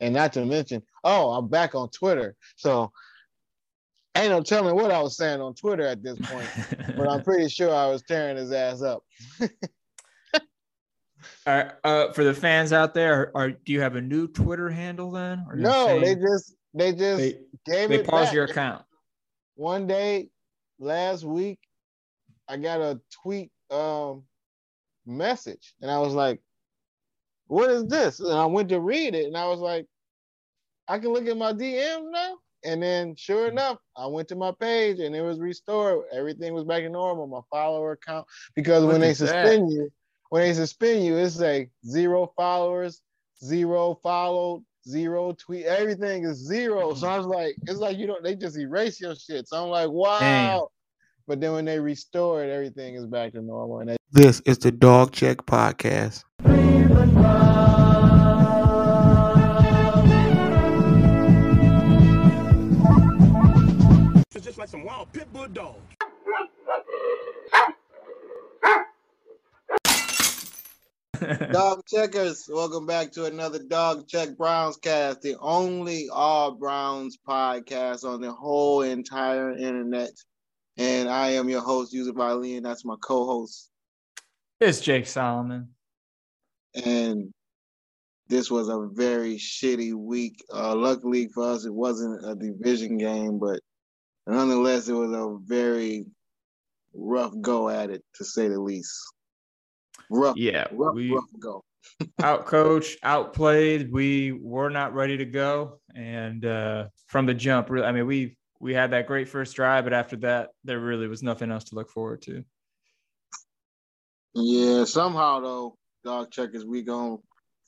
And not to mention, oh, I'm back on Twitter. So ain't no telling what I was saying on Twitter at this point, but I'm pretty sure I was tearing his ass up. uh, uh, for the fans out there, are, do you have a new Twitter handle then? no, the they just they just they, gave they it. They paused your account. One day last week, I got a tweet um message, and I was like, "What is this?" And I went to read it, and I was like, "I can look at my DM now." And then, sure mm. enough, I went to my page, and it was restored. Everything was back to normal. My follower count, because when they suspend that? you, when they suspend you, it's like zero followers, zero followed, zero tweet, everything is zero. So I was like, it's like you don't, they just erase your shit. So I'm like, wow. Damn. But then when they restore it, everything is back to normal. And they- this is the Dawg Check Podcast. Like some wild pit bull dogs. dog checkers, welcome back to another Dawg Check Browns cast, the only all Browns podcast on the whole entire internet. And I am your host, Yusuf Ali, and that's my co-host. It's Jake Solomon. And this was a very shitty week. Uh, luckily for us, it wasn't a division game, but nonetheless, it was a very rough go at it, to say the least rough. Yeah, rough, we rough go. out coach, outplayed. We were not ready to go, and uh, from the jump, really, I mean, we we had that great first drive, but after that, there really was nothing else to look forward to. Yeah, somehow though, dog checkers, we gonna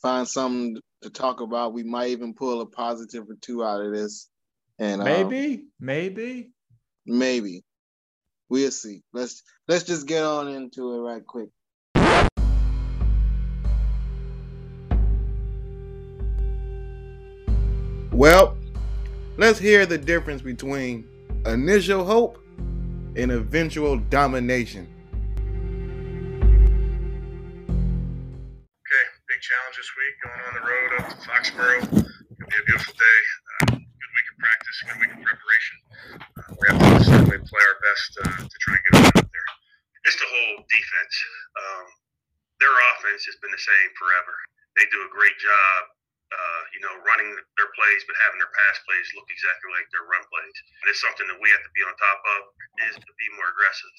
find something to talk about. We might even pull a positive or two out of this, and maybe, um, maybe, maybe we'll see. Let's let's just get on into it right quick. Well, let's hear the difference between initial hope and eventual domination. Okay, big challenge this week going on the road up to Foxborough. It'll be a beautiful day. Week of preparation. We have to certainly play our best uh, to try and get it out there. It's the whole defense. Um, their offense has been the same forever. They do a great job uh, you know, running their plays, but having their pass plays look exactly like their run plays. And it's something that we have to be on top of is to be more aggressive.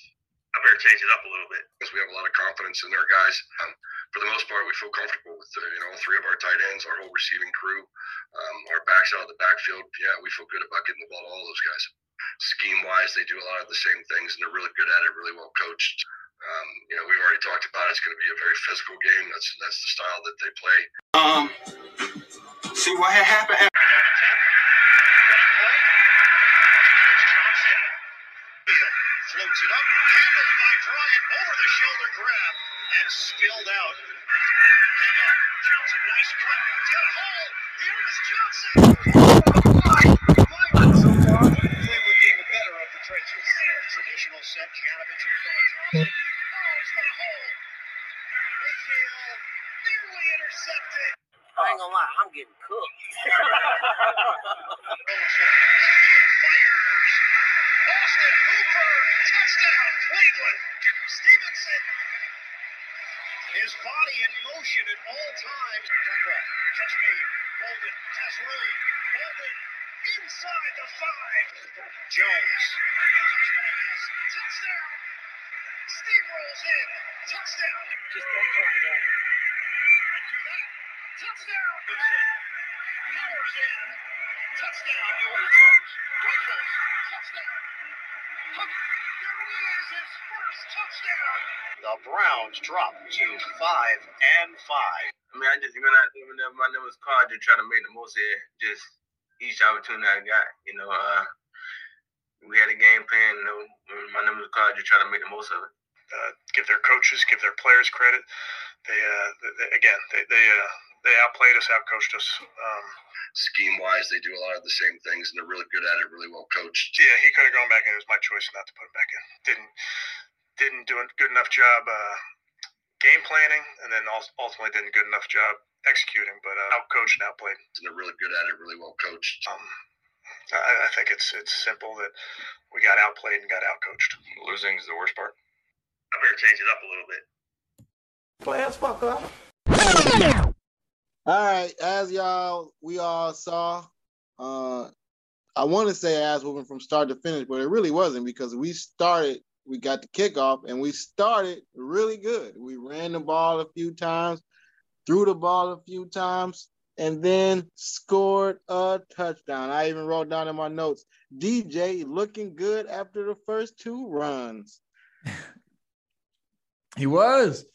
I better change it up a little bit because we have a lot of confidence in our guys. Um, for the most part, we feel comfortable with uh, you know three of our tight ends, our whole receiving crew, um, our backs out of the backfield. Yeah, we feel good about getting the ball to all those guys. Scheme wise, they do a lot of the same things, and they're really good at it, really well coached. Um, you know, we've already talked about it. it's going to be a very physical game. That's that's the style that they play. Um, see what had happened. Floats it up, handled over the shoulder grab and spilled out. Handoff. Uh, Johnson, nice cut. He's got a hole. Here is Johnson. So far, Cleveland being the better of the trenches. Traditional set, Janovich in front of Johnson. Oh, I ain't gonna lie, I'm getting cooked. Austin Hooper, touchdown, Cleveland. Stevenson, his body in motion at all times. Catch me. Bolden has room. Bolden inside the five. Jones. Touchdown. Steve rolls in. Touchdown. Just don't turn it over. And do that. Touchdown. Powers in. Touchdown. Jones. Touchdown. There it is. Touchdown. The Browns drop to five and five. I mean, I just went out there whenever my name was called, just trying to make the most of it. Just each opportunity I got, you know. Uh, we had a game plan. You know, when my name was called, just trying to make the most of it. Uh, give their coaches, give their players credit. They, uh, they again, they they, uh, they outplayed us, outcoached us. Um, Scheme wise, they do a lot of the same things, and they're really good at it, really well coached. Yeah, he could have gone back in. It was my choice not to put him back in. Didn't didn't do a good enough job uh, game planning, and then ultimately didn't good enough job executing, but uh, outcoached and outplayed. And they're really good at it, really well coached. Um, I, I think it's it's simple that we got outplayed and got outcoached. Losing is the worst part. I better change it up a little bit. Players fuck up. All right, as y'all we all saw, uh I want to say ass whooping from start to finish, but it really wasn't because we started, we got the kickoff and we started really good. We ran the ball a few times, threw the ball a few times, and then scored a touchdown. I even wrote down in my notes, DJ looking good after the first two runs. He was.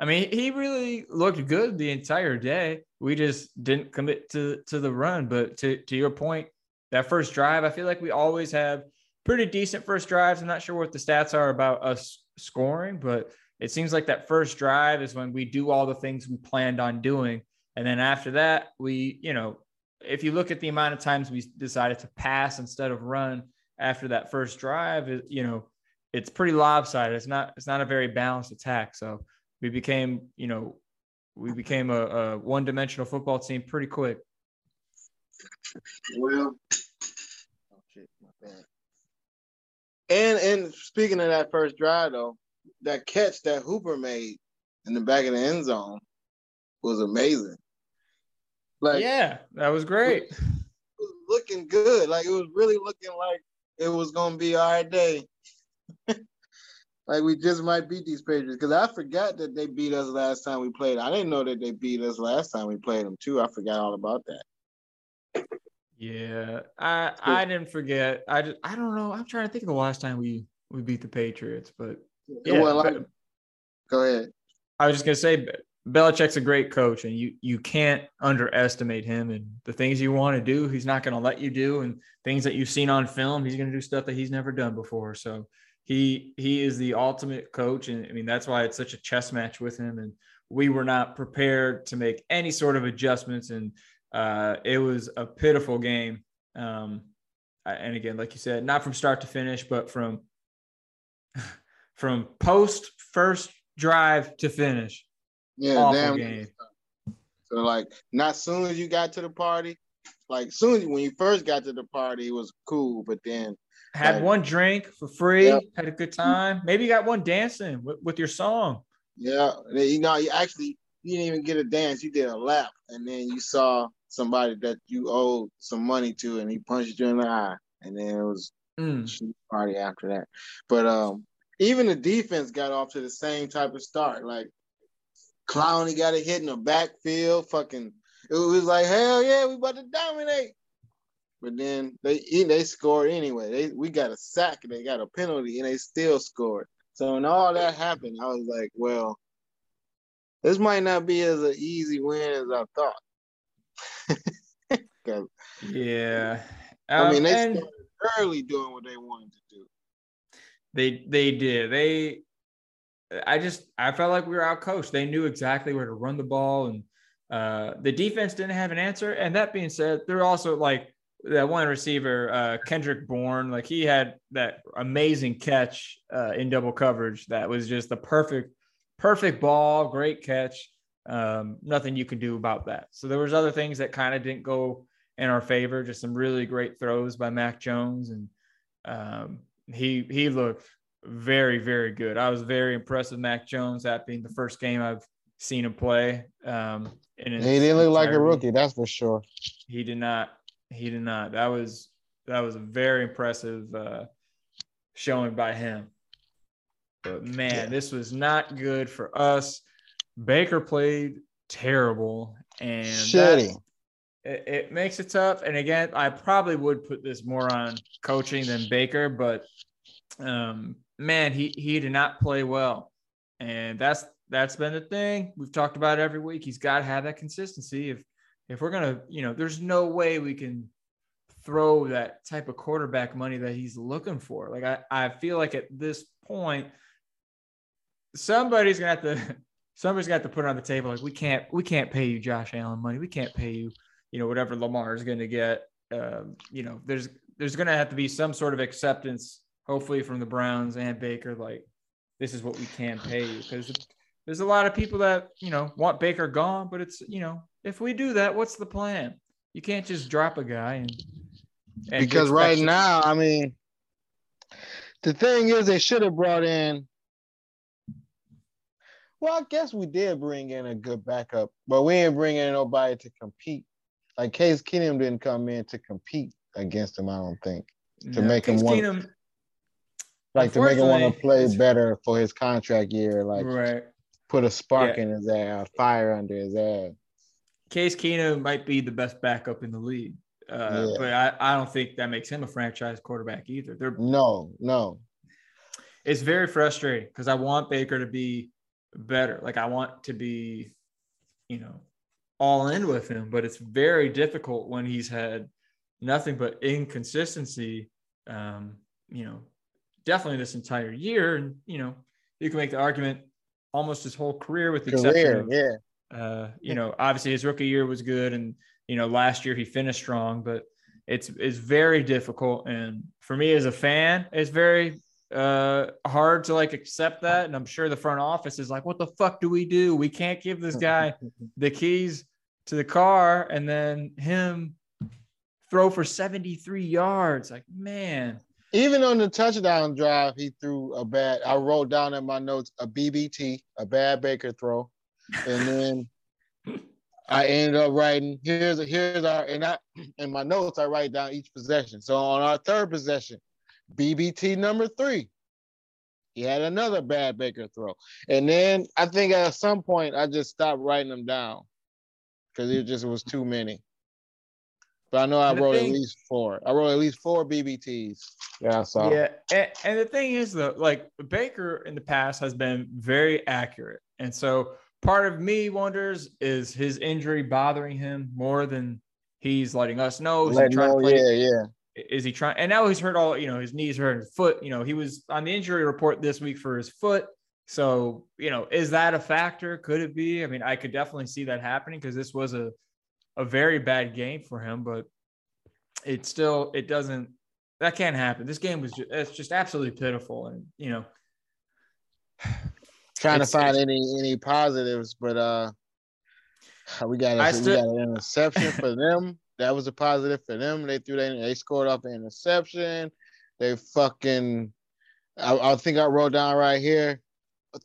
I mean, he really looked good the entire day. We just didn't commit to to the run. But to to your point, that first drive, I feel like we always have pretty decent first drives. I'm not sure what the stats are about us scoring, but it seems like that first drive is when we do all the things we planned on doing. And then after that, we, you know, if you look at the amount of times we decided to pass instead of run after that first drive, it, you know, it's pretty lopsided. It's not, it's not a very balanced attack. So we became, you know, we became a, a one dimensional football team pretty quick. Well, oh shit, my bad. And and speaking of that first drive though, that catch that Hooper made in the back of the end zone was amazing. Like yeah, that was great. it was looking good. Like it was really looking like it was gonna be our day. like we just might beat these Patriots because I forgot that they beat us last time we played. I didn't know that they beat us last time we played them too. I forgot all about that. Yeah, I I didn't forget. I just I don't know. I'm trying to think of the last time we we beat the Patriots, but yeah. well, go ahead. I was just gonna say Belichick's a great coach, and you you can't underestimate him and the things you want to do. He's not gonna let you do, and things that you've seen on film, he's gonna do stuff that he's never done before. So he he is the ultimate coach, and I mean that's why it's such a chess match with him. And we were not prepared to make any sort of adjustments, and uh, it was a pitiful game. Um, and again, like you said, not from start to finish, but from from post first drive to finish. Yeah, damn game. So like, not soon as you got to the party, like soon when you first got to the party, it was cool. But then, Had Right. one drink for free, Yep. had a good time. Maybe you got one dancing with, with your song. yeah, you know, you actually you didn't even get a dance. You did a lap, and then you saw somebody that you owed some money to, and he punched you in the eye, and then it was Mm. shoot party after that. But um, even the defense got off to the same type of start. Like Clowney got a hit in the backfield. Fucking, it was like hell yeah, we about to dominate. But then they they scored anyway. They we got a sack, and they got a penalty, and they still scored. So when all that happened, I was like, well, this might not be as an easy win as I thought. Yeah. I mean, Um, they and- started early doing what they wanted to do. They they did. They I just I felt like we were out coached. They knew exactly where to run the ball and uh the defense didn't have an answer. And that being said, they're also like that one receiver, uh Kendrick Bourne, like he had that amazing catch uh in double coverage that was just the perfect, perfect ball, great catch. Um, nothing you can do about that. So there was other things that kind of didn't go in our favor, just some really great throws by Mac Jones and um he he looked very very good. I was very impressed with Mac Jones. That being the first game I've seen him play. Um, its He didn't look like a rookie, that's for sure. He did not. He did not. That was that was a very impressive uh, showing by him. But man, Yeah. this was not good for us. Baker played terrible, and that- Shitty. it, it makes it tough. And again, I probably would put this more on coaching than Baker, but um, man, he he did not play well, and that's that's been the thing we've talked about every week. He's got to have that consistency. If if we're gonna, you know, there's no way we can throw that type of quarterback money that he's looking for. Like I, I feel like at this point, somebody's gonna have to somebody's gonna to put it on the table. Like we can't we can't pay you Josh Allen money. We can't pay you, you know, whatever Lamar is gonna get. Um, you know, there's there's gonna have to be some sort of acceptance, hopefully from the Browns and Baker, like this is what we can pay you because there's a lot of people that you know want Baker gone, but it's you know if we do that, what's the plan? You can't just drop a guy and, and because right now, I mean, the thing is, they should have brought in. Well, I guess we did bring in a good backup, but we ain't bringing nobody to compete. Like Case Keenum didn't come in to compete against him. I don't think. to make him Case want- Keenum- Like to make him want to play better for his contract year. Like right. put a spark Yeah. in his ass, fire under his ass. Case Keenum might be the best backup in the league, uh, Yeah. but I, I don't think that makes him a franchise quarterback either. They're No, no. it's very frustrating because I want Baker to be better. Like I want to be, you know, all in with him, but it's very difficult when he's had nothing but inconsistency. Um, you know, definitely this entire year, and you know, you can make the argument almost his whole career, with the exception of yeah. uh, you know, obviously his rookie year was good, and you know, last year he finished strong, but it's it's very difficult. And for me as a fan, it's very uh hard to like accept that. And I'm sure the front office is like, what the fuck do we do? We can't give this guy the keys to the car and then him throw for 73 yards. Like, man, Even on the touchdown drive, he threw a bad. I wrote down in my notes a BBT, a bad Baker throw, and then I ended up writing here's a, here's our and I in my notes I write down each possession. So on our third possession, BBT number three, he had another bad Baker throw, and then I think at some point I just stopped writing them down because it just was too many. But I know I wrote thing- at least four. I wrote at least four BBTs. Yeah, so. Yeah, and, and the thing is though, like Baker in the past has been very accurate, and so part of me wonders is his injury bothering him more than he's letting us know. Trying know, to play? yeah, yeah. Is he trying? And now he's hurt all. You know, his knees hurt, his foot. You know, he was on the injury report this week for his foot. So you know, is that a factor? Could it be? I mean, I could definitely see that happening because this was a a very bad game for him, but it still it doesn't that can't happen. This game was just, it's just absolutely pitiful, and you know, Trying to find any any positives, but uh we got a, we got an interception for them. That was a positive for them. They threw that they scored off an interception. They fucking I, I think I wrote down right here.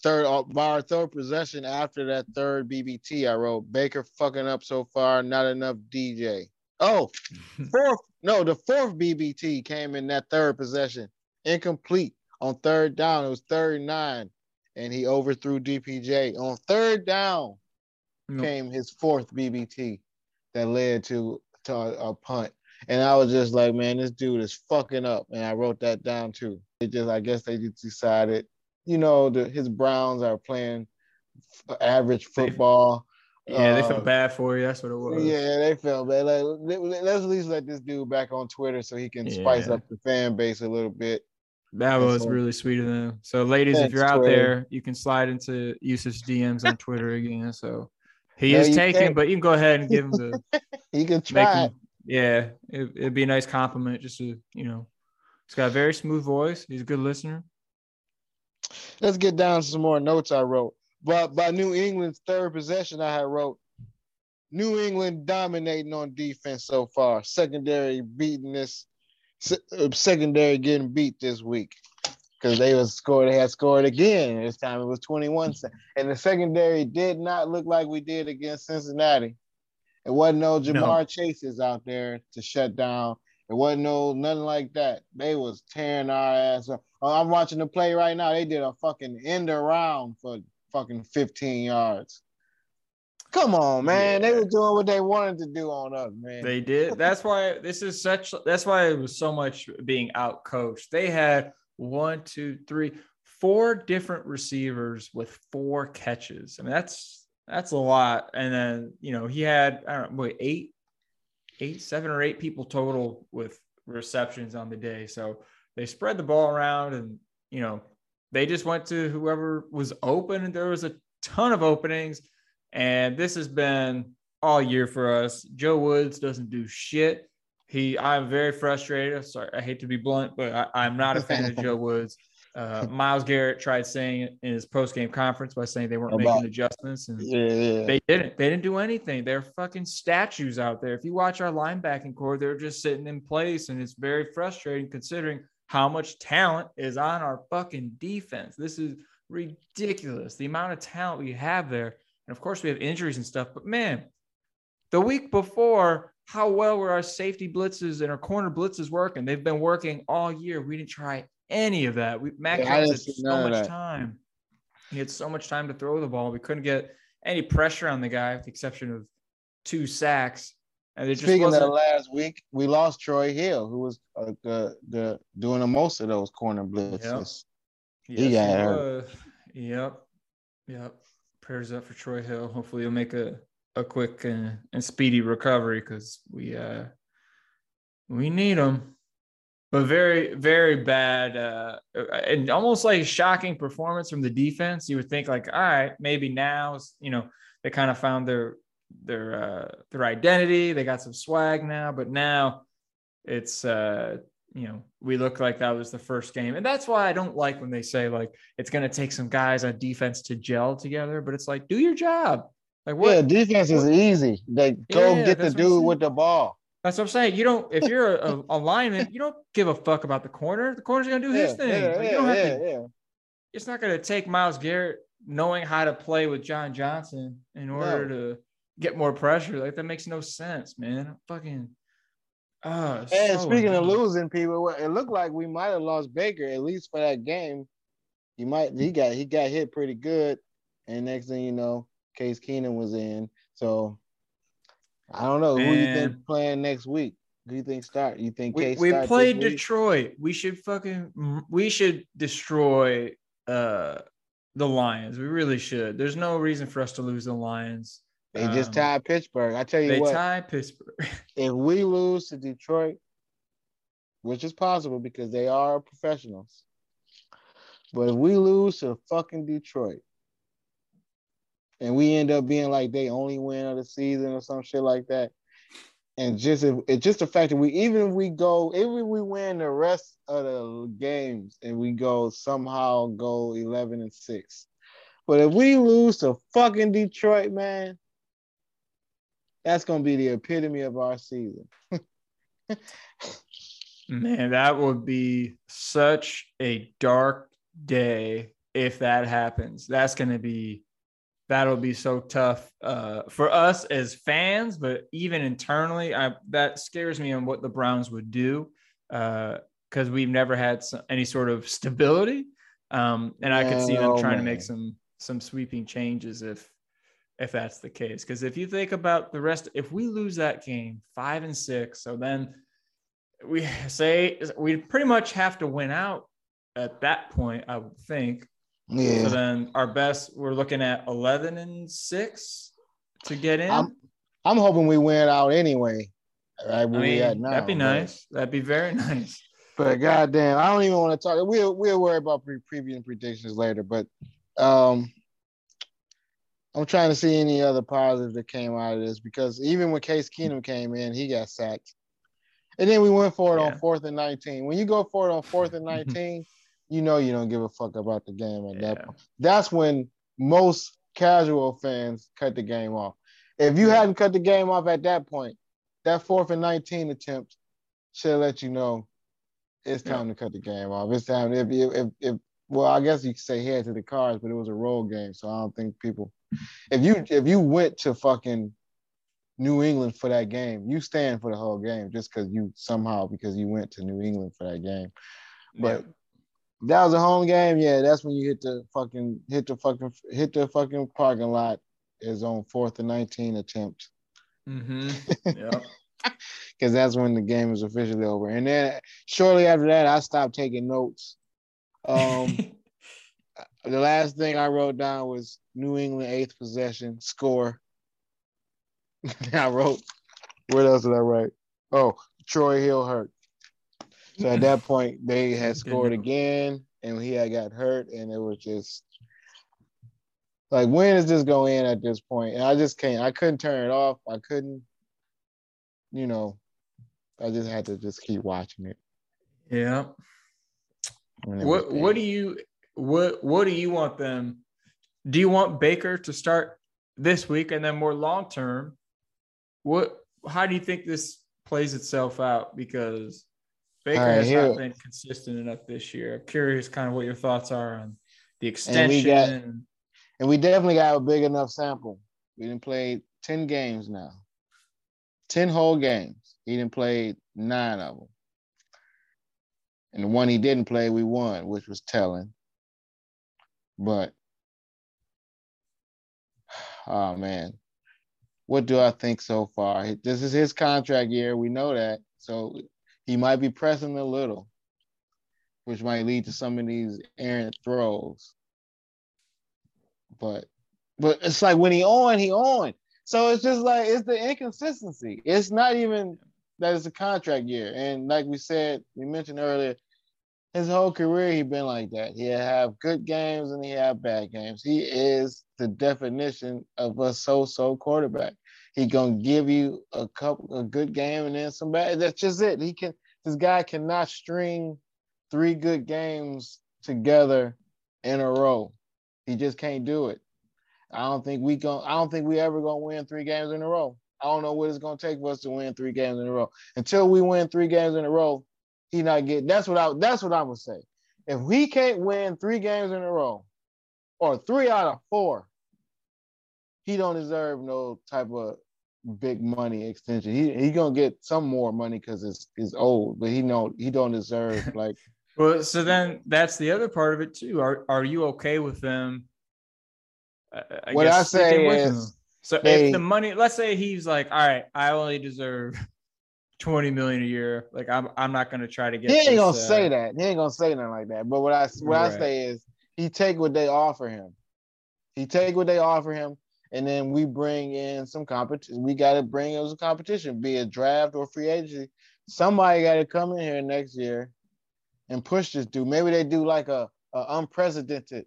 Third uh, by our third possession after that third BBT, I wrote Baker fucking up so far, not enough DJ. Oh, fourth, no, the fourth BBT came in that third possession, incomplete on third down. It was third and nine, and he overthrew DPJ on third down. Nope. Came his fourth BBT that led to to a, a punt, and I was just like, man, this dude is fucking up, and I wrote that down too. It just, I guess they just decided, you know, the, his Browns are playing f- average football. yeah, they Uh, felt bad for you. That's what it was. yeah, they felt bad. Like, let- let- let's at least let this dude back on Twitter so he can spice up the fan base a little bit. That was so- really sweet of them. So, ladies, if you're out Twitter. there, you can slide into Yusuf's DMs on Twitter again. So he No, is you taken, can't. but you can go ahead and give him the He can try. him. Yeah, it, it'd be a nice compliment. Just to you know, he's got a very smooth voice. He's a good listener. Let's get down to some more notes I wrote. But by New England's third possession, I had wrote New England dominating on defense so far. Secondary beating this uh, secondary getting beat this week because they was scored. They had scored again. This time it was 21. And the secondary did not look like we did against Cincinnati. It wasn't no Jamar Chases out there to shut down. It wasn't no nothing like that. They was tearing our ass up. Oh, I'm watching the play right now. They did a fucking end around for fucking 15 yards. Come on, man. They were doing what they wanted to do on us, man. They did. That's why this is such. That's why it was so much being out coached. They had one, two, three, four different receivers with four catches. I mean, that's that's a lot. And then you know he had I don't know, wait, eight, eight, seven or eight people total with receptions on the day. So they spread the ball around, and you know they just went to whoever was open, and there was a ton of openings. And this has been all year for us. Joe Woods doesn't do shit. He, I'm very frustrated. Sorry, I hate to be blunt, but I, I'm not a fan of Joe Woods. Uh, Myles Garrett tried saying in his post game conference by saying they weren't About- making adjustments, and Yeah, yeah. they didn't. They didn't do anything. They're fucking statues out there. If you watch our linebacking core, they're just sitting in place, and it's very frustrating considering how much talent is on our fucking defense. This is ridiculous. The amount of talent we have there, and of course we have injuries and stuff. But man, the week before, how well were our safety blitzes and our corner blitzes working? They've been working all year. We didn't try any of that. We Mac Yeah, I Jones didn't had so much time. He had so much time to throw the ball. We couldn't get any pressure on the guy, with the exception of two sacks. And it just Speaking wasn't. of last week, we lost Troy Hill, who was uh, the, the doing the most of those corner blitzes. he Yes, got hurt. Yep. Yep. Prayers up for Troy Hill. Hopefully he'll make a, a quick and, and speedy recovery because we uh we need him. But very, very bad uh and almost like shocking performance from the defense. You would think like, all right, maybe now, you know, they kind of found their their uh their identity. They got some swag now, but now it's uh you know, we look like that was the first game. And that's why I don't like when they say like it's going to take some guys on defense to gel together, but it's like do your job. Like what Yeah, defense is easy. They go Yeah, get the I'm dude with the ball. that's what I'm saying. You don't if you're a, a, a lineman, you don't give a fuck about the corner. The corner's to do his thing. yeah, Like, you yeah, don't have yeah, to yeah. it's not to take Myles Garrett knowing how to play with John Johnson in order to get more pressure. Like that makes no sense, man. Fucking. Oh, it's And so speaking of losing people, it looked like we might have lost Baker at least for that game. He might he got he got hit pretty good, and next thing you know, Case Keenum was in. So I don't know who you think playing next week. Who you think start? You think Case we start played? Detroit. We should fucking we should destroy uh the Lions. We really should. There's no reason for us to lose the Lions. They just Um, tied Pittsburgh. I tell you They what, tie Pittsburgh. if we lose to Detroit, which is possible because they are professionals, but if we lose to fucking Detroit and we end up being like they only win of the season or some shit like that, and just if just the fact that we even if we go even if we win the rest of the games and we go somehow go 11 and 6 but if we lose to fucking detroit man that's gonna be the epitome of our season. Man, that would be such a dark day if that happens. That's to be that'll be so tough uh, for us as fans, but even internally, I that scares me on what the Browns would do because we've never had some, any sort of stability, um, and I could see them trying to make some some sweeping changes if if that's the case. Because if you think about the rest, if we lose that game five and six, so then we say we pretty much have to win out at that point, I would think. So then our best, we're looking at 11 and six to get in. I'm- i'm hoping we win out anyway right I mean, now that'd be but- nice. That'd be very nice. But goddamn, I don't even want to talk. We'll we'll worry about pre preview predictions later. But um, I'm trying to see any other positives that came out of this because even when Case Keenum came in, he got sacked, and then we went for it Yeah. on fourth and nineteen. When you go for it on fourth and nineteen, you know you don't give a fuck about the game at that point. That's when most casual fans cut the game off. If you Yeah. hadn't cut the game off at that point, that fourth and nineteen attempt should let you know it's Yeah. time to cut the game off. It's time if if if, if well, I guess you could say head to the cards, but it was a road game, so I don't think people. If you if you went to fucking New England for that game, you stand for the whole game just because you somehow because you went to New England for that game. But Yeah. That was a home game. Yeah, that's when you hit the fucking hit the fucking hit the fucking parking lot. Is on fourth and nineteen attempt Mm-hmm. Yeah. because that's when the game is officially over. And then shortly after that, I stopped taking notes. Um, the last thing I wrote down was New England eighth possession score. I wrote, what else did I write? Oh, Troy Hill hurt. So at that point, they had scored again, and he had got hurt, and it was just like, when is this going in at this point? And I just can't. I couldn't turn it off. I couldn't, you know. I just had to just keep watching it. yeah. it What what do you what what do you want them? Do you want Baker to start this week and then more long term? What how do you think this plays itself out? Because Baker right, has here- not been consistent enough this year. I'm curious kind of what your thoughts are on the we extension. got- and- And we definitely got a big enough sample. We didn't play 10 games now. 10 whole games. He didn't play nine of them. And the one he didn't play, we won, which was telling. But oh man. What do I think so far? This is his contract year. We know that. So he might be pressing a little, which might lead to some of these errant throws but but it's like when he on, he on. So it's just like it's the inconsistency. It's not even that it's a contract year. And like we said, we mentioned earlier, his whole career he been like that. He have good games and he have bad games. He is the definition of a so-so quarterback. He gonna give you a couple a good game and then some bad. That's just it. He can this guy cannot string three good games together in a row. He just can't do it. I don't think we going I don't think we ever gonna win three games in a row. I don't know what it's gonna take for us to win three games in a row. Until we win three games in a row, he not get. That's what I. That's what I would say. If we can't win three games in a row, or three out of four, he don't deserve no type of big money extension. He he gonna get some more money because it's it's old, but he know he don't deserve like Well, so then that's the other part of it too. Are are you okay with them? uh, I What guess I say is so they- if the money, let's say he's like, all right, I only deserve twenty million a year. Like I'm I'm not gonna try to get. he ain't this, gonna uh, say that. He ain't gonna say nothing like that. But what I what I say is he take what they offer him. He take what they offer him, and then we bring in some competition. We got to bring in some competition, be it draft or free agency. Somebody got to come in here next year and push this dude. Maybe they do like a, a unprecedented,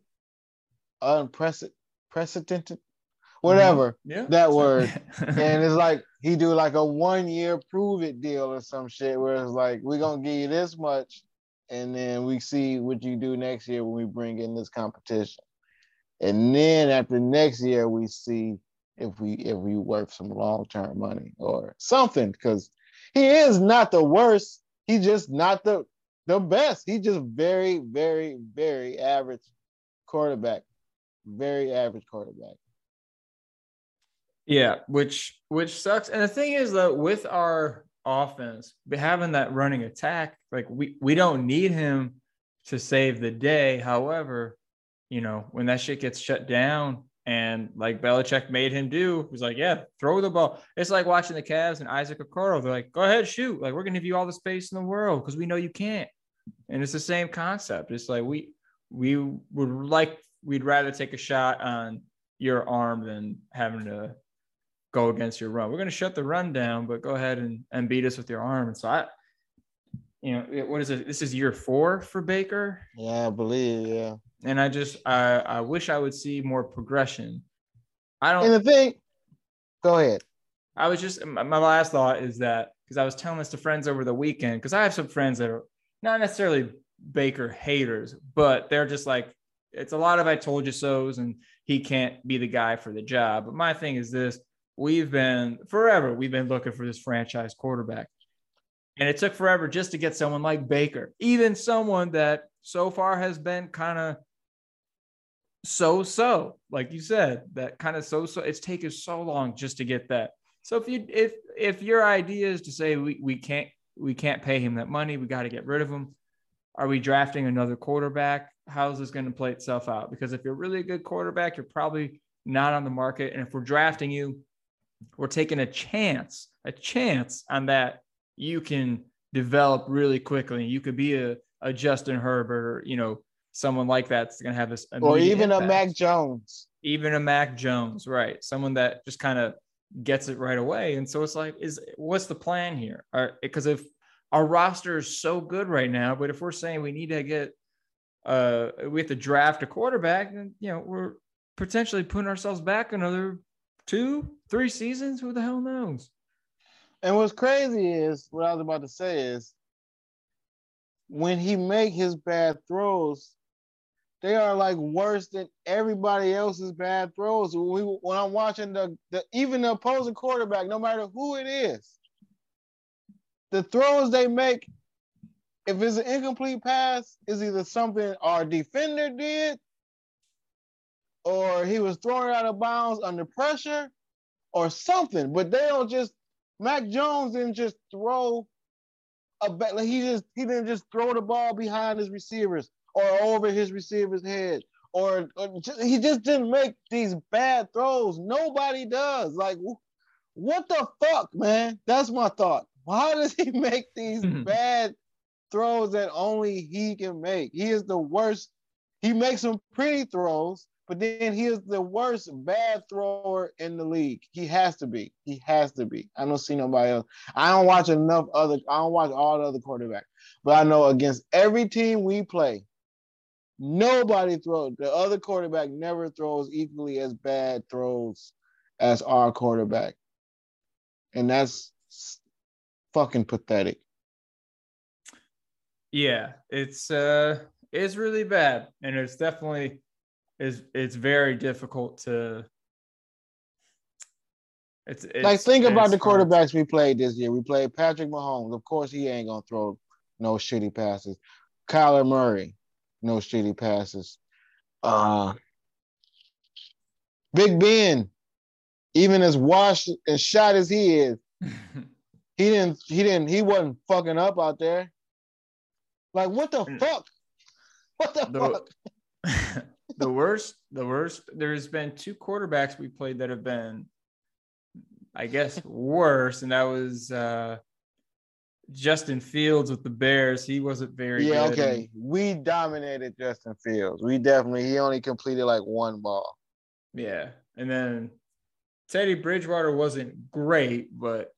unprecedented, precedented, mm-hmm. whatever Yeah, that word. and it's like he do like a one year prove it deal or some shit where it's like we're gonna give you this much and then we see what you do next year when we bring in this competition and then after next year we see if we if we worth some long-term money or something because he is not the worst he's just not the the best he's just very very very average quarterback very average quarterback Yeah, which which sucks. And the thing is that with our offense, having that running attack, like we we don't need him to save the day. However, you know, when that shit gets shut down and like Belichick made him do, he's like, yeah, throw the ball. It's like watching the Cavs and Isaac Okoro. They're like, go ahead, shoot. Like we're gonna give you all the space in the world because we know you can't. And it's the same concept. It's like we we would like we'd rather take a shot on your arm than having to go against your run. We're going to shut the run down, but go ahead and, and beat us with your arm. And so I, you know, what is it? This is year four for Baker. yeah i believe yeah And I just, I, I wish I would see more progression. I don't, and the thing go ahead I was just my my last thought is that because I was telling this to friends over the weekend because I have some friends that are not necessarily Baker haters, but they're just like it's a lot of I told you so's and he can't be the guy for the job. But my thing is this: we've been forever we've been looking for this franchise quarterback, and it took forever just to get someone like Baker, even someone that so far has been kind of so so like you said that kind of so so it's taken so long just to get that. So if you if if your idea is to say we, we can't we can't pay him that money we got to get rid of him are we drafting another quarterback? How's this going to play itself out? Because if you're really a good quarterback you're probably not on the market. And if we're drafting you we're taking a chance a chance on that you can develop really quickly. You could be a, a justin herbert or you know someone like that's going to have this or even a Mac Jones. even a Mac Jones, right? Someone that just kind of gets it right away. And so it's like, is what's the plan here? Because if our roster is so good right now, but if we're saying we need to get, uh, we have to draft a quarterback, then you know we're potentially putting ourselves back another two, three seasons. Who the hell knows? And what's crazy is what I was about to say is when he make his bad throws, they are like worse than everybody else's bad throws. When, we, when I'm watching the, the even the opposing quarterback, no matter who it is, the throws they make, if it's an incomplete pass, is either something our defender did, or he was throwing out of bounds under pressure, or something. But they don't just Mac Jones didn't just throw a like he just he didn't just throw the ball behind his receivers or over his receiver's head or, or ju- he just didn't make these bad throws. Nobody does. Like wh- what the fuck, man? That's my thought. Why does he make these bad throws that only he can make? He is the worst. He makes some pretty throws, but then he is the worst bad thrower in the league. He has to be. He has to be. I don't see nobody else. I don't watch enough other. I don't watch all the other quarterbacks, but I know against every team we play, nobody throws. The other quarterback never throws equally as bad throws as our quarterback, and that's fucking pathetic. Yeah, it's uh it's really bad. And it's definitely is it's very difficult to it's, it's like think about the quarterbacks we played this year. We played Patrick Mahomes. Of course, he ain't gonna throw no shitty passes. Kyler Murray, no shitty passes. Uh, Big Ben, even as washed and shot as he is, he didn't. He didn't. He wasn't fucking up out there. Like what the Mm. fuck? What the, fuck? the, worst, the worst. There's been two quarterbacks we played that have been, I guess, worse, and that was uh, Justin Fields with the Bears. He wasn't very Yeah, good. okay. We dominated Justin Fields. We definitely. He only completed like one ball. Yeah, and then Teddy Bridgewater wasn't great, but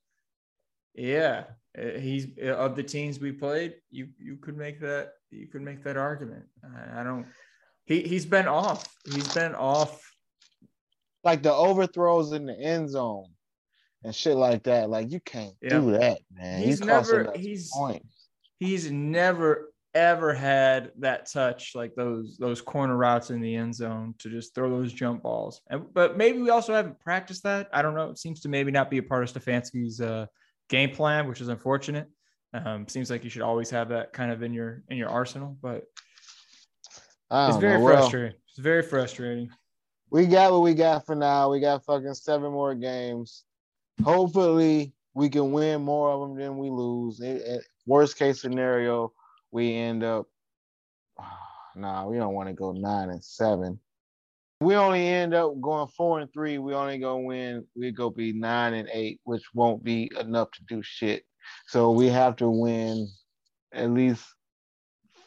yeah, uh, he's uh, of the teams we played. You you could make that you could make that argument. I, I don't. He he's been off. He's been off. like the overthrows in the end zone and shit like that. Like you can't Yeah. do that, man. He's you never- he's- points. He's never ever had that touch like those those corner routes in the end zone to just throw those jump balls. And but maybe we also haven't practiced that. I don't know. It seems to maybe not be a part of Stefanski's uh, game plan, which is unfortunate. Um, seems like you should always have that kind of in your in your arsenal, but it's very know. Well, frustrating. It's very frustrating. we got what we got for now. We got fucking seven more games. Hopefully, we can win more of them than we lose. It- it- worst case scenario, we end up. Nah, we don't want to go nine and seven. We only end up going four and three. We only gonna win. We go be nine and eight, which won't be enough to do shit. So we have to win at least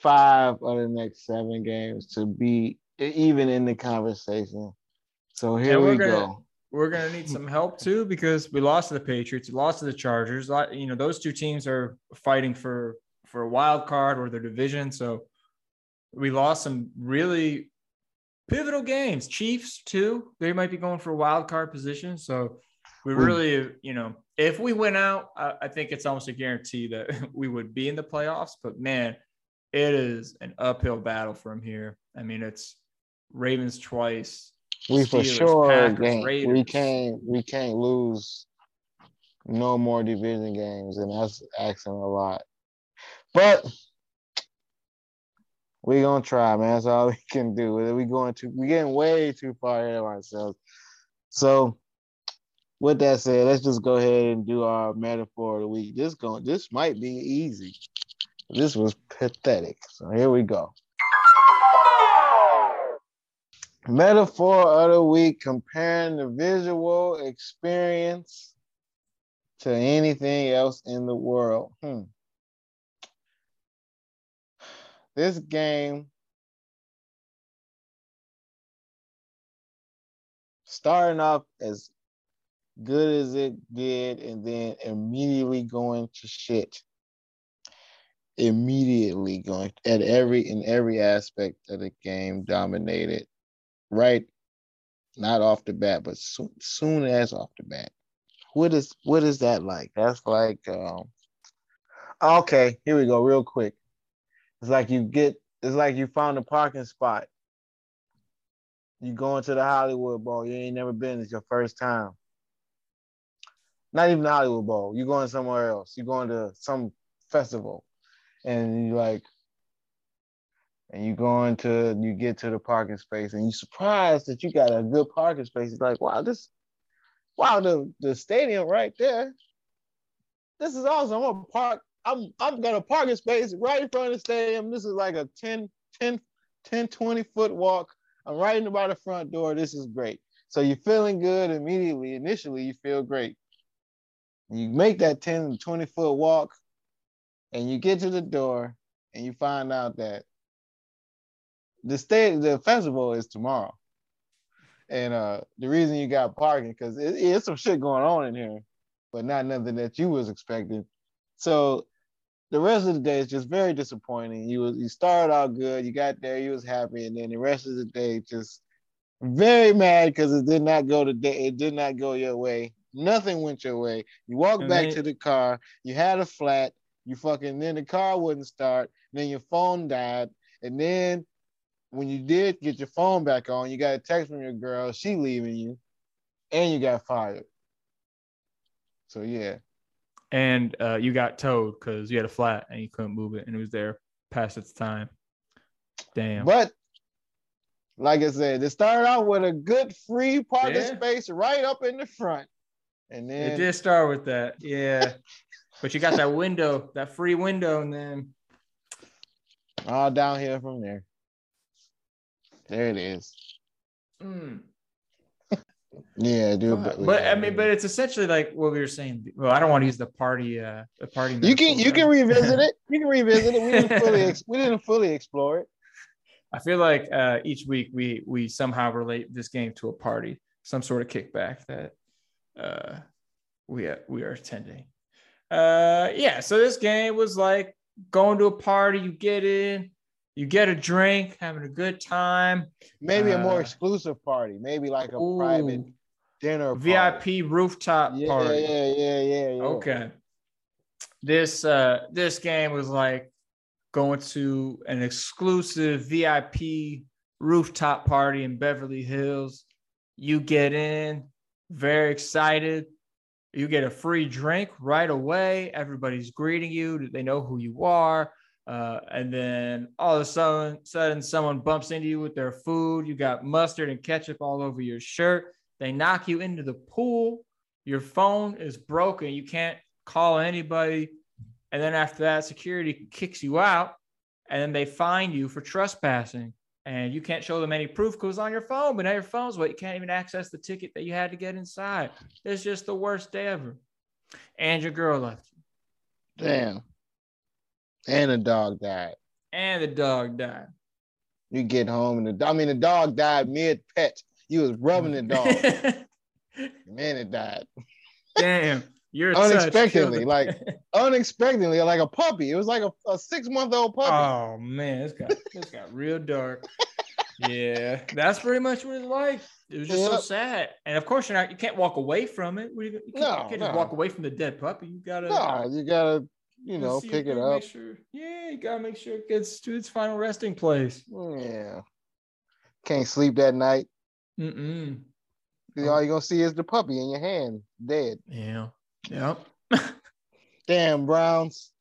five of the next seven games to be even in the conversation. So here we're gonna- go. We're gonna need some help too because we lost to the Patriots, lost to the Chargers. You know, those two teams are fighting for for a wild card or their division. So we lost some really pivotal games. Chiefs too, they might be going for a wild card position. So we We- really, you know, if we win out, I, I think it's almost a guarantee that we would be in the playoffs. But man, it is an uphill battle from here. I mean, it's Ravens twice, We for sure Packers, we can't we can't lose no more division games, and that's asking a lot. But we're gonna try, man. That's all we can do. We going to we getting way too far ahead of ourselves. So with that said, let's just go ahead and do our metaphor of the week. This going this might be easy. This was pathetic. So here we go. Metaphor of the week comparing the visual experience to anything else in the world. Hmm. This game starting off as good as it did and then immediately going to shit. Immediately going at every in every aspect of the game dominated right not off the bat but soon, soon as off the bat what is what is that like that's like um okay here we go real quick It's like you get. It's like you found a parking spot. You going to the Hollywood Bowl. You ain't never been. It's your first time. Not even the Hollywood Bowl. You going somewhere else. You going to some festival, and you like, and you going to you get to the parking space, and you're surprised that you got a good parking space. It's like, wow, this, wow, the the stadium right there. This is awesome. I'm gonna park. I'm I'm got a parking space right in front of the stadium. This is like a 10, 10, 10, 20 foot walk. I'm right in by the front door. This is great. So you're feeling good immediately. Initially, you feel great. You make that 10 to 20 foot walk and you get to the door and you find out that the state the festival is tomorrow. And uh the reason you got parking, because it, it's some shit going on in here, but not nothing that you was expecting. So the rest of the day is just very disappointing. You was you started out good, you got there, you was happy, and then the rest of the day just very mad because it did not go to day, it did not go your way. Nothing went your way. You walked And back then- to the car, you had a flat, you fucking then the car wouldn't start, then your phone died, and then when you did get your phone back on, you got a text from your girl, she leaving you, and you got fired. So yeah. and uh, you got towed because you had a flat and you couldn't move it and it was there past its time. Damn. But like I said, it started out with a good free parking Yeah. space right up in the front. And then it did start with that, yeah. but you got that window, that free window, and then all downhill from there. There it is. mm. Yeah, dude. but, but I mean, but it's essentially like what we were saying. Well, I don't want to use the party, uh, the party. you can you can revisit it. You can revisit it. We didn't fully ex- we didn't fully explore it. I feel like uh, each week we we somehow relate this game to a party, some sort of kickback that uh, we we are attending. Uh, yeah, so this game was like going to a party. You get in, you get a drink, having a good time. Maybe a more Uh, exclusive party. Maybe like a private dinner. party. VIP rooftop Yeah, party. yeah, yeah, yeah, yeah. Okay. This uh this game was like going to an exclusive VIP rooftop party in Beverly Hills. You get in, very excited. You get a free drink right away. Everybody's greeting you. They know who you are. Uh, and then all of a sudden, sudden, someone bumps into you with their food. You got mustard and ketchup all over your shirt. They knock you into the pool. Your phone is broken. You can't call anybody. And then after that, security kicks you out. And then they fine you for trespassing. And you can't show them any proof because on your phone. But now your phone's what you can't even access the ticket that you had to get inside. It's just the worst day ever. And your girl left you. Damn. And the dog died. And the dog died. You get home and the dog, I mean the dog died mid pet. You was rubbing the dog. Man, it died. Damn. You're Unexpectedly, like- Unexpectedly, like a puppy. It was like a, a six month old puppy. Oh man, it's got it's got real dark. Yeah, that's pretty much what it's like. It was just so sad, and of course you're not. You can't walk away from it. You, you can't, No, you can't just walk away from the dead puppy. You gotta, no, you gotta, you know, pick it up. Sure, yeah, you gotta make sure it gets to its final resting place. Yeah. Can't sleep that night. Mm-mm. All you're gonna see is the puppy in your hand, dead. Yeah. Yep. Damn, Browns.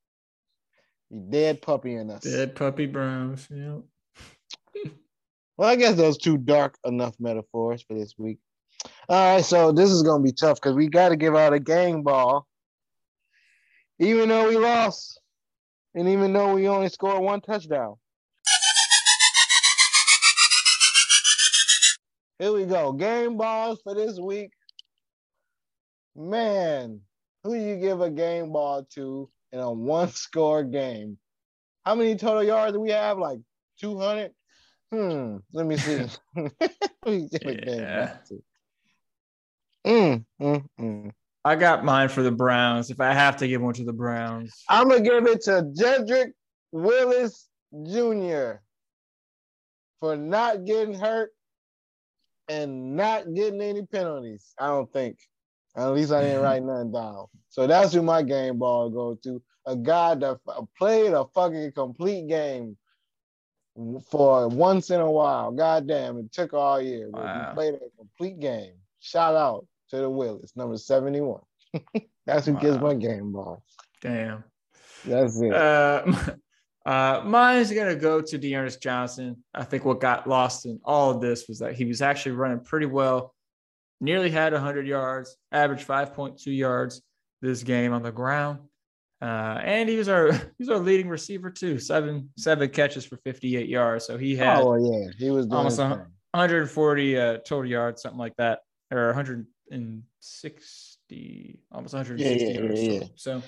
You dead puppy in us. Dead puppy Browns. Yep. Well, I guess those two dark enough metaphors for this week. All right, so this is gonna be tough because we got to give out a gang ball, even though we lost, and even though we only scored one touchdown. Here we go, game balls for this week. Man, who do you give a game ball to in a one-score game? How many total yards do we have? Like two hundred. Hmm. Let me see. Who you give a game Yeah. Mm, mm, mm. I got mine for the Browns. If I have to give one to the Browns, I'm gonna give it to Jedrick Willis Jr. for not getting hurt and not getting any penalties. I don't think. At least I didn't write nothing down. So that's who my game ball go to. A guy that f- played a fucking complete game for once in a while. God damn, it took all year. but Wow. We played a complete game. Shout out to the Willis, number 71. That's who gets my game ball. Damn. That's it. Uh, uh, mine's gonna go to D'Ernest Johnson. I think what got lost in all of this was that he was actually running pretty well. Nearly had 100 yards, averaged 5.2 yards this game on the ground, uh, and he was our he was our leading receiver too. Seven seven catches for 58 yards. So he had oh yeah, he was doing almost his a- thing. 140 uh, total yards, something like that, or 160, almost 160 Yeah, yeah, yards. yeah. So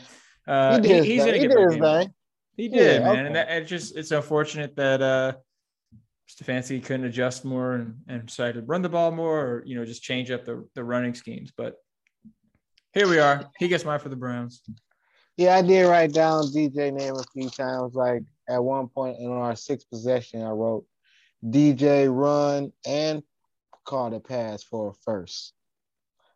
uh, He he he's gonna He get did his game ball. thing. He did, man, and that, it just it's unfortunate that uh Stefanski couldn't adjust more and, and decided to run the ball more, or you know, just change up the the running schemes. But here we are. He gets mine for the Browns. Yeah, I did write down DJ name a few times. Like at one point in our sixth possession, I wrote DJ run and called a pass for a first.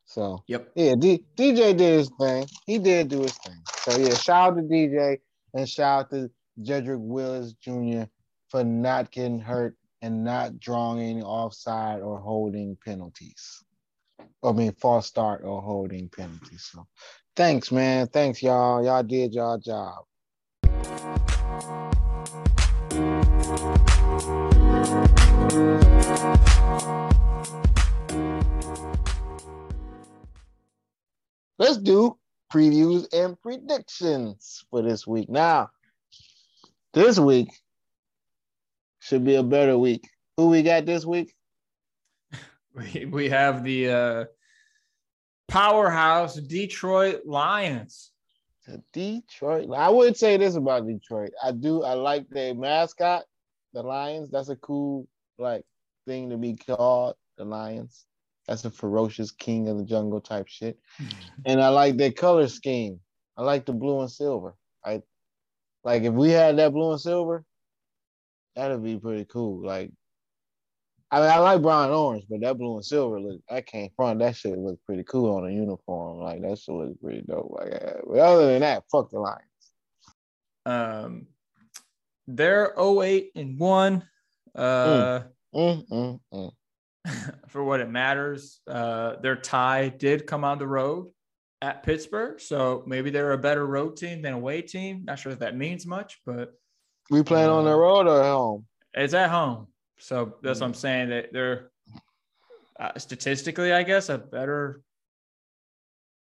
So Yep. yeah, D- DJ did his thing. He did do his thing. So yeah, shout out to DJ and shout out to Jedrick Willis Jr. for not getting hurt and not drawing any offside or holding penalties. I mean, false start or holding penalties. So thanks, man. Thanks, y'all. Y'all did y'all job. Let's do previews and predictions for this week. Now, this week should be a better week. Who we got this week? We we have the uh powerhouse Detroit Lions. The Detroit. I would say this about Detroit. I do. I like their mascot, the Lions. That's a cool like thing to be called, the Lions. That's a ferocious king of the jungle type shit. And I like their color scheme. I like the blue and silver. I like if we had that blue and silver, that'd be pretty cool. Like, I mean, I like brown and orange, but that blue and silver look. I can't front that shit look pretty cool on a uniform. Like that shit look pretty dope. Like, uh, but other than that, fuck the Lions. Um they're 08 and 1. Uh Mm, mm, mm. for what it matters. Uh, their tie did come on the road at Pittsburgh, so maybe they're a better road team than away team. Not sure if that means much, but We playing on the Uh, road or at home? it's at home, so that's what I'm saying. That they're uh, statistically, I guess, a better.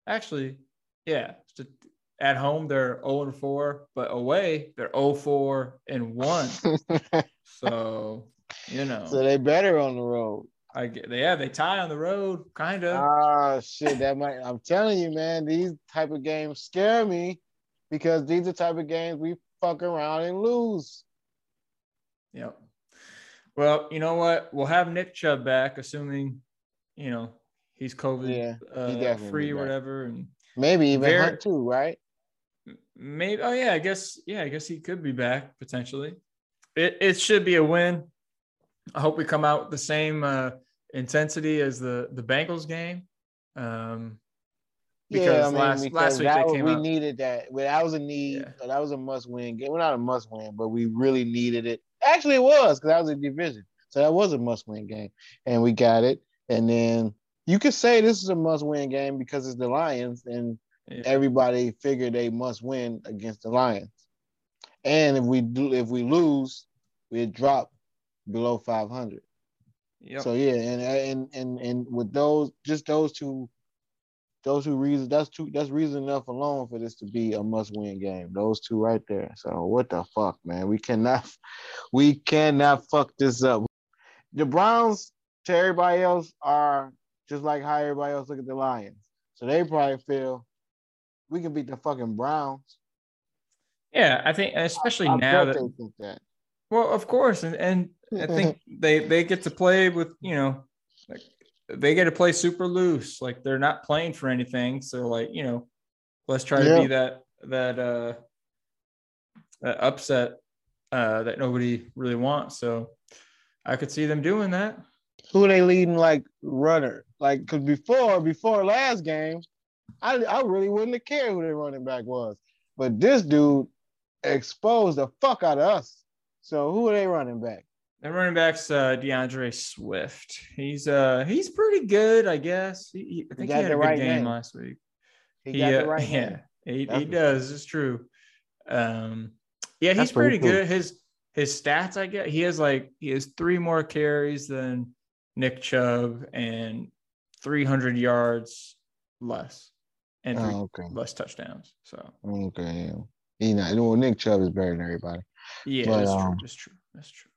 Actually, yeah, at home they're 0 and 4, but away they're 0 4 and 1. So you know, so they better on the road. I get yeah, they tie on the road, kind of. Ah, shit. That might. I'm telling you, man. These type of games scare me because these are type of games we fuck around and lose. Yep. Well, you know what? We'll have Nick Chubb back, assuming you know he's COVID Yeah, he uh, free or whatever, and Maybe even Very- Hunt too, right? maybe. Oh yeah, I guess yeah, I guess he could be back potentially. It it should be a win. I hope we come out with the same uh, intensity as the the Bengals game. Um, because yeah, I mean, last because last week that they came we out. needed that. That was a need. Yeah. That was a must-win game. Well, not a must-win, but we really needed it. Actually, it was because that was a division, so that was a must-win game, and we got it. And then you could say this is a must-win game because it's the Lions, and Yeah. everybody figured they must win against the Lions. And if we do, if we lose, we drop below 500. Yep. So yeah, and and and and with those, just those two, those two reasons, that's two, that's reason enough alone for this to be a must-win game. Those two right there. So what the fuck, man? We cannot, we cannot fuck this up. The Browns to everybody else are just like how everybody else look at the Lions. So they probably feel we can beat the fucking Browns. yeah, I think especially I now that that. Well, of course, and and I think they they get to play with you know, they get to play super loose. Like they're not playing for anything. So like you know, let's try to be that that uh that upset uh that nobody really wants. So I could see them doing that. who they leading like runner? Like, because before before last game, I I really wouldn't have cared who their running back was, but this dude exposed the fuck out of us. So who are they running back? The running back's uh, D'Andre Swift. He's uh he's pretty good, I guess. He, he- I think he, got had a good right game last week. He got uh, the right yeah, he, he does. It's true. Um, yeah, he's pretty pretty cool. good. His his stats, I guess, He has like he has three more carries than Nick Chubb and 300 yards less and three Oh, okay. less touchdowns. So Okay. yeah. He not. Well, Nick Chubb is better than everybody. yeah, But, that's um, true. That's true. That's true.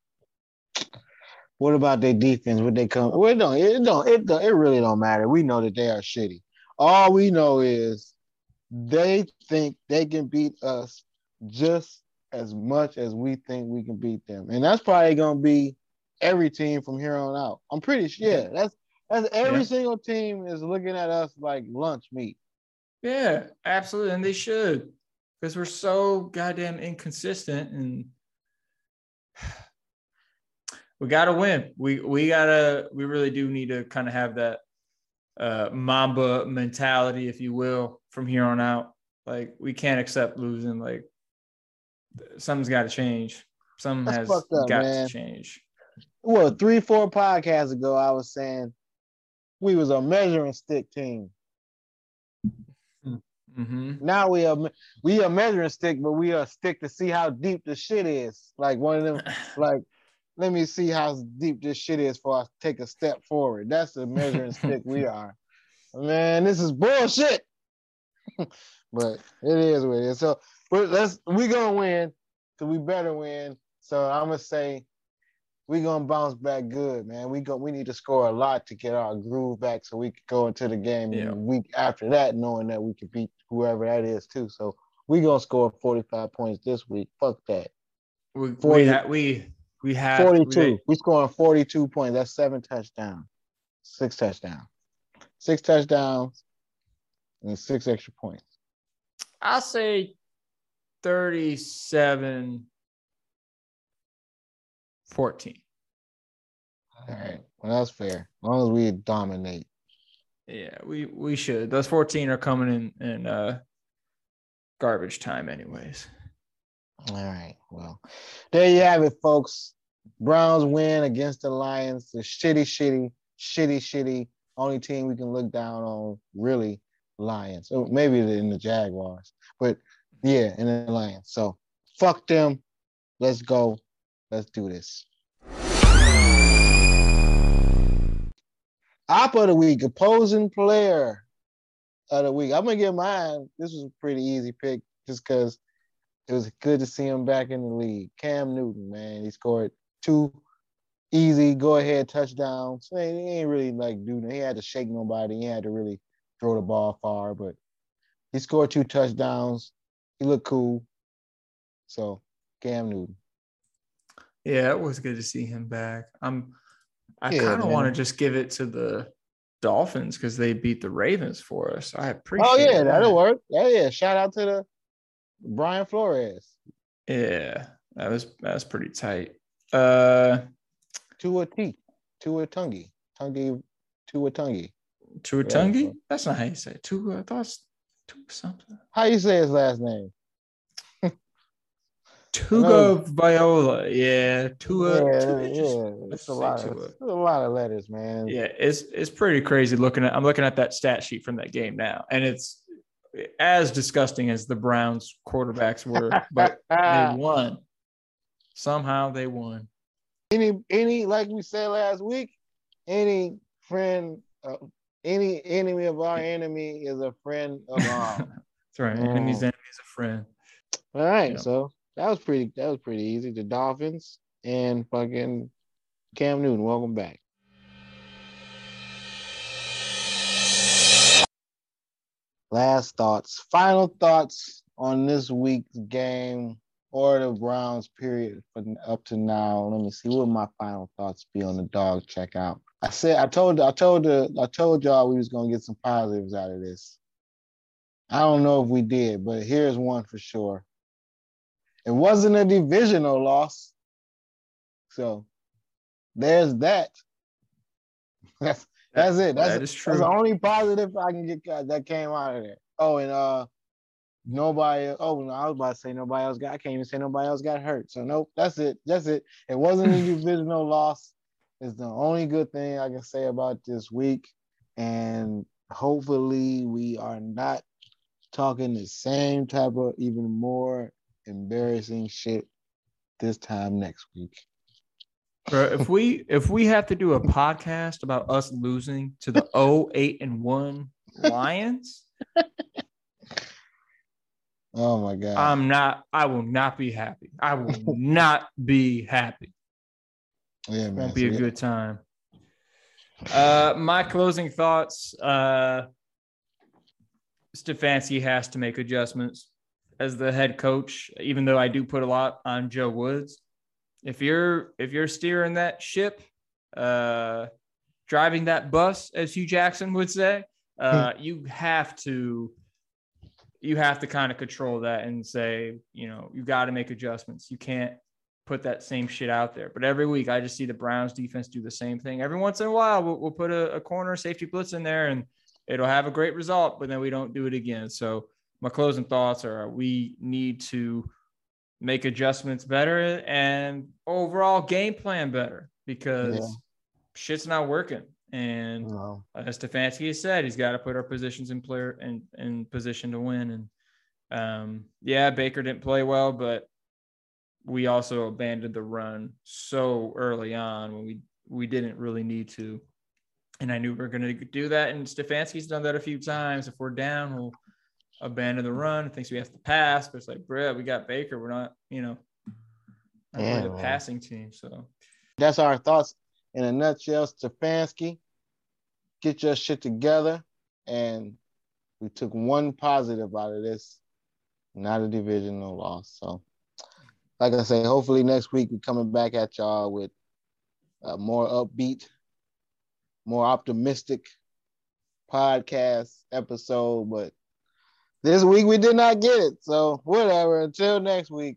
What about their defense? Would they come? Well, it don't. It don't. It don't, It really don't matter. We know that they are shitty. All we know is they think they can beat us just as much as we think we can beat them, and that's probably gonna be every team from here on out. I'm pretty sure. Yeah, that's that's every Yeah. single team is looking at us like lunch meat. Yeah, absolutely. And they should because we're so goddamn inconsistent and we gotta win. We we gotta we really do need to kind of have that uh Mamba mentality, if you will, from here on out. Like we can't accept losing. Like something's gotta change. Something That's has up, got man. to change. Well, three, four podcasts ago, I was saying we was a measuring stick team. hmm Now we are we are measuring stick, but we are a stick to see how deep the shit is. Like one of them, like let me see how deep this shit is before I take a step forward. That's the measuring stick we are. Man, this is bullshit. but it is what it is. So but let's we gonna win because we better win. So I'm gonna say we gonna bounce back good, man. We go we need to score a lot to get our groove back so we can go into the game Yeah. the week after that, knowing that we can beat whoever that is too. So we gonna score 45 points this week. Fuck that. We 40 we, ha- we we have 42. We scoring 42 points. That's seven touchdowns, six touchdowns, six touchdowns, and six extra points. I'll say 37 14. All right. Well, that's fair. As long as we dominate. Yeah, we we should. Those 14 are coming in in uh garbage time anyways. All right. Well, there you have it, folks. Browns win against the Lions. The shitty, shitty, shitty, shitty. Only team we can look down on, really, Lions. Or maybe in the Jaguars. But yeah, in the Lions. So fuck them. Let's go. Let's do this. Op of the week, opposing player of the week. I'm gonna get mine. This was a pretty easy pick just because it was good to see him back in the league. Cam Newton, man, he scored two easy go ahead touchdowns. He ain't, really like doing. He had to shake nobody. He had to really throw the ball far, but he scored two touchdowns. He looked cool. So Cam Newton. Yeah, it was good to see him back. I'm I Yeah, kind of want to just give it to the Dolphins because they beat the Ravens for us. I oh, appreciate oh yeah, that. that'll work. Yeah, yeah. Shout out to the Brian Flores. Yeah, that was that was pretty tight. Uh To a T. To a Tungy. Tungy. To a Tungy. Tuatungi? That's not how you say it. Tua, I thought it's Tua something. How you say his last name? Tagovailoa. Yeah, Tua. yeah, Tua just- yeah. It's a lot of it's a lot of letters, man. Yeah, it's it's pretty crazy looking at I'm looking at that stat sheet from that game now. And it's as disgusting as the Browns quarterbacks were, but they won. Somehow they won. any any like we said last week, any friend, uh, any enemy of our enemy is a friend of ours. That's right. Mm. Enemy's enemy is a friend. All right, Yeah. so that was pretty. That was pretty easy. The Dolphins and fucking Cam Newton. Welcome back. Last thoughts, final thoughts on this week's game or the Browns period from up to now. Let me see what my final thoughts be on the dog checkout. I said I told I told the I told y'all we was gonna get some positives out of this. I don't know if we did, but here's one for sure. It wasn't a divisional loss. So there's that. That's that's it. That's, that is that's the only positive I can get that came out of there. Oh, and uh nobody. Oh no, I was about to say nobody else got. I can't even say nobody else got hurt. So nope, that's it. That's it. It wasn't a divisional loss. It's the only good thing I can say about this week, and hopefully we are not talking the same type of even more embarrassing shit this time next week. Bro, if we if we have to do a podcast about us losing to the 08 and 1 Lions, Oh my god. I'm not I will not be happy. I will not be happy. yeah, man. Won't be a So, good time. Uh my closing thoughts uh Stefanski has to make adjustments as the head coach, even though I do put a lot on Joe Woods. If you're if you're steering that ship, uh driving that bus, as Hue Jackson would say, uh you have to you have to kind of control that and say, you know, you got to make adjustments. You can't put that same shit out there. But every week, I just see the Browns defense do the same thing. Every once in a while, we'll, we'll put a, a corner safety blitz in there and it'll have a great result, but then we don't do it again. So, my closing thoughts are we need to make adjustments better and overall game plan better because Yeah. shit's not working. And no. as Stefanski has said, he's got to put our positions in player in, in position to win. And um, yeah, Baker didn't play well, but we also abandoned the run so early on when we we didn't really need to. And I knew we were going to do that. And Stefanski's done that a few times. If we're down, we'll abandon the run. Thinks we have to pass, but it's like, bruh, we got Baker. We're not, you know, not really a passing team. So That's our thoughts in a nutshell. Stefanski, get your shit together. And we took one positive out of this, not a divisional loss. So, like I say, hopefully next week we're coming back at y'all with a more upbeat, more optimistic podcast episode. But this week we did not get it. So, whatever. Until next week,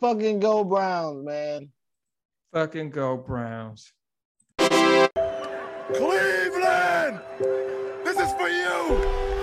fucking go Browns, man. fucking go Browns. Cleveland! This is for you!